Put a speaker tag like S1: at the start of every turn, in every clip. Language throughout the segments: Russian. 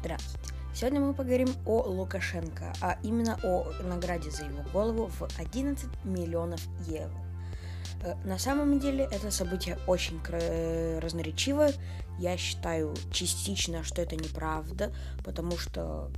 S1: Здравствуйте. Сегодня мы поговорим о Лукашенко, а именно о награде за его голову в 11 миллионов евро. Э, на самом деле это событие очень разноречивое. Я считаю частично, что это неправда, потому что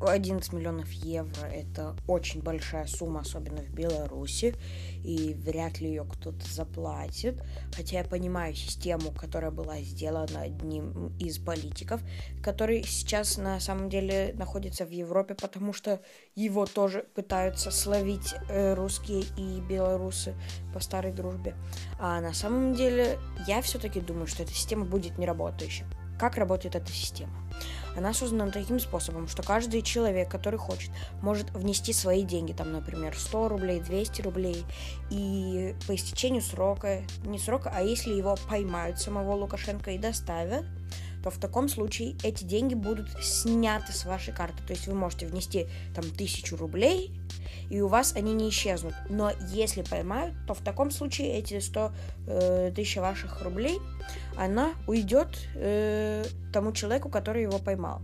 S1: 11 миллионов евро это очень большая сумма, особенно в Беларуси, и вряд ли ее кто-то заплатит. Хотя я понимаю систему, которая была сделана одним из политиков, который сейчас на самом деле находится в Европе, потому что его тоже пытаются словить э, русские и белорусы по старой дружбе. А на самом деле я все-таки думаю, что эта система будет неработающей. Как работает эта система? Она создана таким способом, что каждый человек, который хочет, может внести свои деньги, там, например, 100 рублей, 200 рублей, и по истечению срока, не срока, а если его поймают самого Лукашенко и доставят, то в таком случае эти деньги будут сняты с вашей карты. То есть вы можете внести там тысячу рублей, и у вас они не исчезнут. Но если поймают, то в таком случае эти 100 э, тысяч ваших рублей, она уйдет э, тому человеку, который его поймал.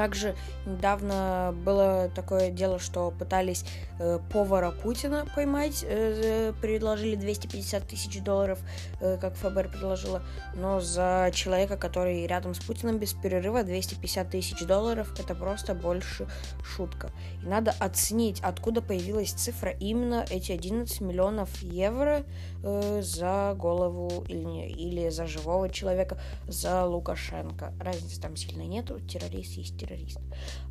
S1: Также недавно было такое дело, что пытались э, повара Путина поймать, э, предложили 250 тысяч долларов, э, как ФБР предложила, но за человека, который рядом с Путиным без перерыва 250 тысяч долларов, это просто больше шутка. И надо оценить, откуда появилась цифра именно эти 11 миллионов евро э, за голову или, или за живого человека, за Лукашенко. Разницы там сильно нету, террорист есть террорист.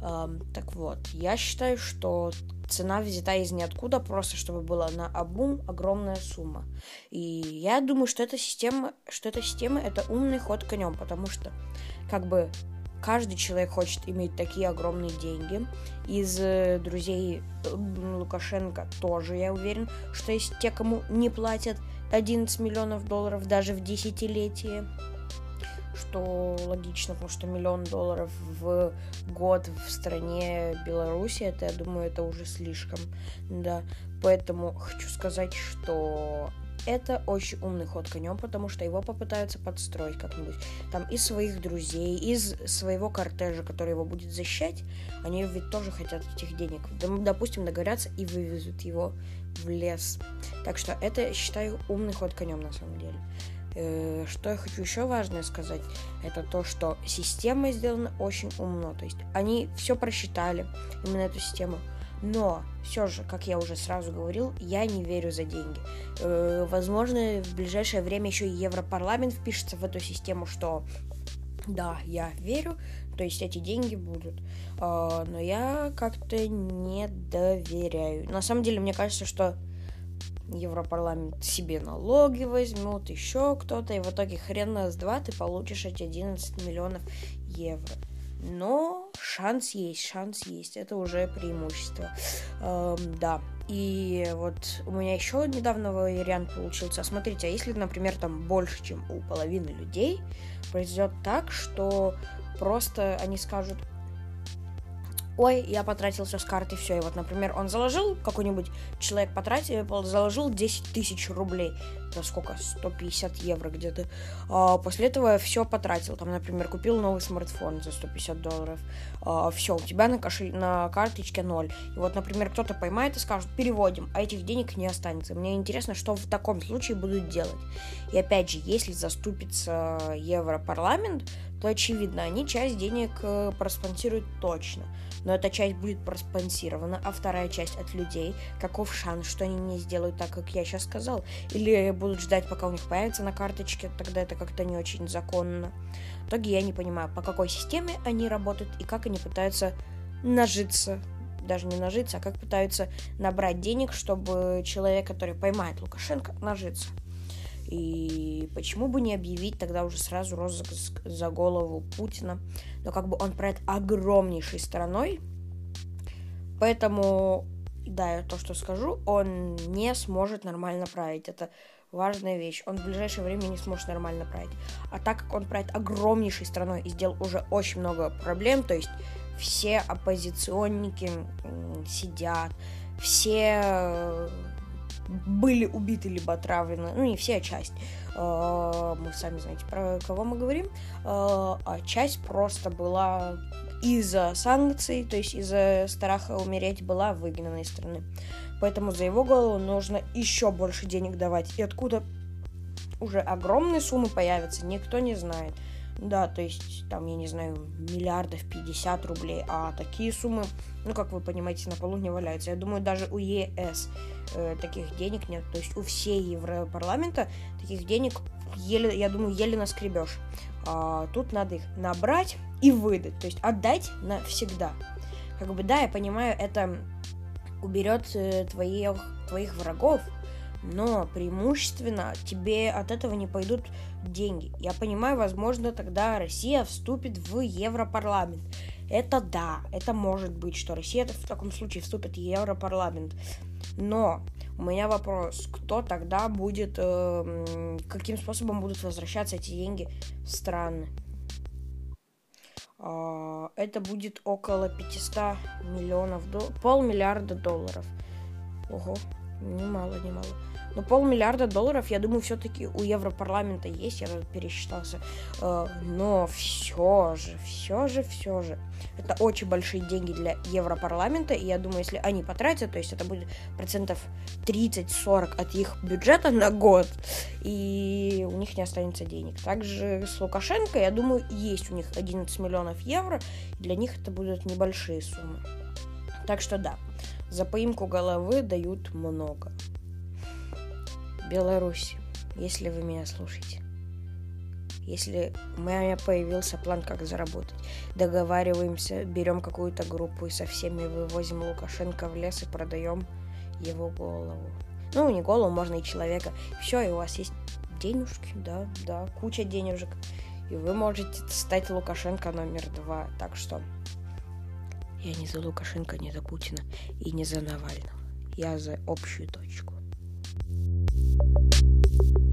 S1: Эм, так вот, я считаю, что цена взята из ниоткуда, просто чтобы была на обум огромная сумма. И я думаю, что эта система, что эта система это умный ход конем, потому что как бы каждый человек хочет иметь такие огромные деньги. Из э, друзей э, Лукашенко тоже, я уверен, что есть те, кому не платят 11 миллионов долларов даже в десятилетие что логично, потому что миллион долларов в год в стране Беларуси, это, я думаю, это уже слишком, да. Поэтому хочу сказать, что это очень умный ход конем, потому что его попытаются подстроить как-нибудь. Там из своих друзей, из своего кортежа, который его будет защищать, они ведь тоже хотят этих денег. Допустим, договорятся и вывезут его в лес. Так что это, считаю, умный ход конем на самом деле. Э, что я хочу еще важное сказать, это то, что система сделана очень умно. То есть они все просчитали, именно эту систему. Но все же, как я уже сразу говорил, я не верю за деньги. Э, возможно, в ближайшее время еще и Европарламент впишется в эту систему, что да, я верю, то есть эти деньги будут. Э, но я как-то не доверяю. На самом деле, мне кажется, что Европарламент себе налоги возьмут, еще кто-то, и в итоге хрен с два ты получишь эти 11 миллионов евро. Но шанс есть, шанс есть, это уже преимущество. Эм, да. И вот у меня еще недавно вариант получился. Смотрите, а если, например, там больше, чем у половины людей, произойдет так, что просто они скажут, ой, я потратил все с карты, все. И вот, например, он заложил, какой-нибудь человек потратил, заложил 10 тысяч рублей. Это сколько? 150 евро где-то. А, после этого все потратил. Там, например, купил новый смартфон за 150 долларов. А, все, у тебя на, кошель... на карточке ноль. И вот, например, кто-то поймает и скажет, переводим, а этих денег не останется. Мне интересно, что в таком случае будут делать. И опять же, если заступится Европарламент, то очевидно, они часть денег э, проспонсируют точно. Но эта часть будет проспонсирована, а вторая часть от людей. Каков шанс, что они не сделают так, как я сейчас сказал? Или будут ждать, пока у них появится на карточке, тогда это как-то не очень законно. В итоге я не понимаю, по какой системе они работают и как они пытаются нажиться даже не нажиться, а как пытаются набрать денег, чтобы человек, который поймает Лукашенко, нажиться. И почему бы не объявить тогда уже сразу розыск за голову Путина? Но как бы он правит огромнейшей страной, поэтому, да, я то, что скажу, он не сможет нормально править. Это важная вещь. Он в ближайшее время не сможет нормально править. А так как он правит огромнейшей страной и сделал уже очень много проблем, то есть все оппозиционники сидят, все были убиты либо отравлены, ну не все, часть. Э, мы сами знаете, про кого мы говорим. Э, а часть просто была из-за санкций, то есть из-за страха умереть, была выгнана из страны. Поэтому за его голову нужно еще больше денег давать. И откуда уже огромные суммы появятся, никто не знает. Да, то есть там, я не знаю, миллиардов 50 рублей, а такие суммы, ну, как вы понимаете, на полу не валяются. Я думаю, даже у ЕС э, таких денег нет. То есть у всей Европарламента таких денег еле, я думаю, еле наскребешь. А, тут надо их набрать и выдать, то есть отдать навсегда. Как бы, да, я понимаю, это уберет э, твоих, твоих врагов, но преимущественно тебе от этого не пойдут деньги. Я понимаю, возможно, тогда Россия вступит в Европарламент. Это да, это может быть, что Россия в таком случае вступит в Европарламент. Но у меня вопрос, кто тогда будет, э, каким способом будут возвращаться эти деньги в страны? Э, это будет около 500 миллионов, до... полмиллиарда долларов. Ого, немало, немало. Но полмиллиарда долларов, я думаю, все-таки у Европарламента есть, я пересчитался. Э, но все же, все же, все же. Это очень большие деньги для Европарламента, и я думаю, если они потратят, то есть это будет процентов 30-40 от их бюджета на год, и у них не останется денег. Также с Лукашенко, я думаю, есть у них 11 миллионов евро, для них это будут небольшие суммы. Так что да, за поимку головы дают много. Беларусь, если вы меня слушаете. Если у меня появился план, как заработать, договариваемся, берем какую-то группу и со всеми вывозим Лукашенко в лес и продаем его голову. Ну, не голову, можно и человека. Все, и у вас есть денежки, да, да, куча денежек. И вы можете стать Лукашенко номер два. Так что я не за Лукашенко, не за Путина и не за Навального. Я за общую точку. you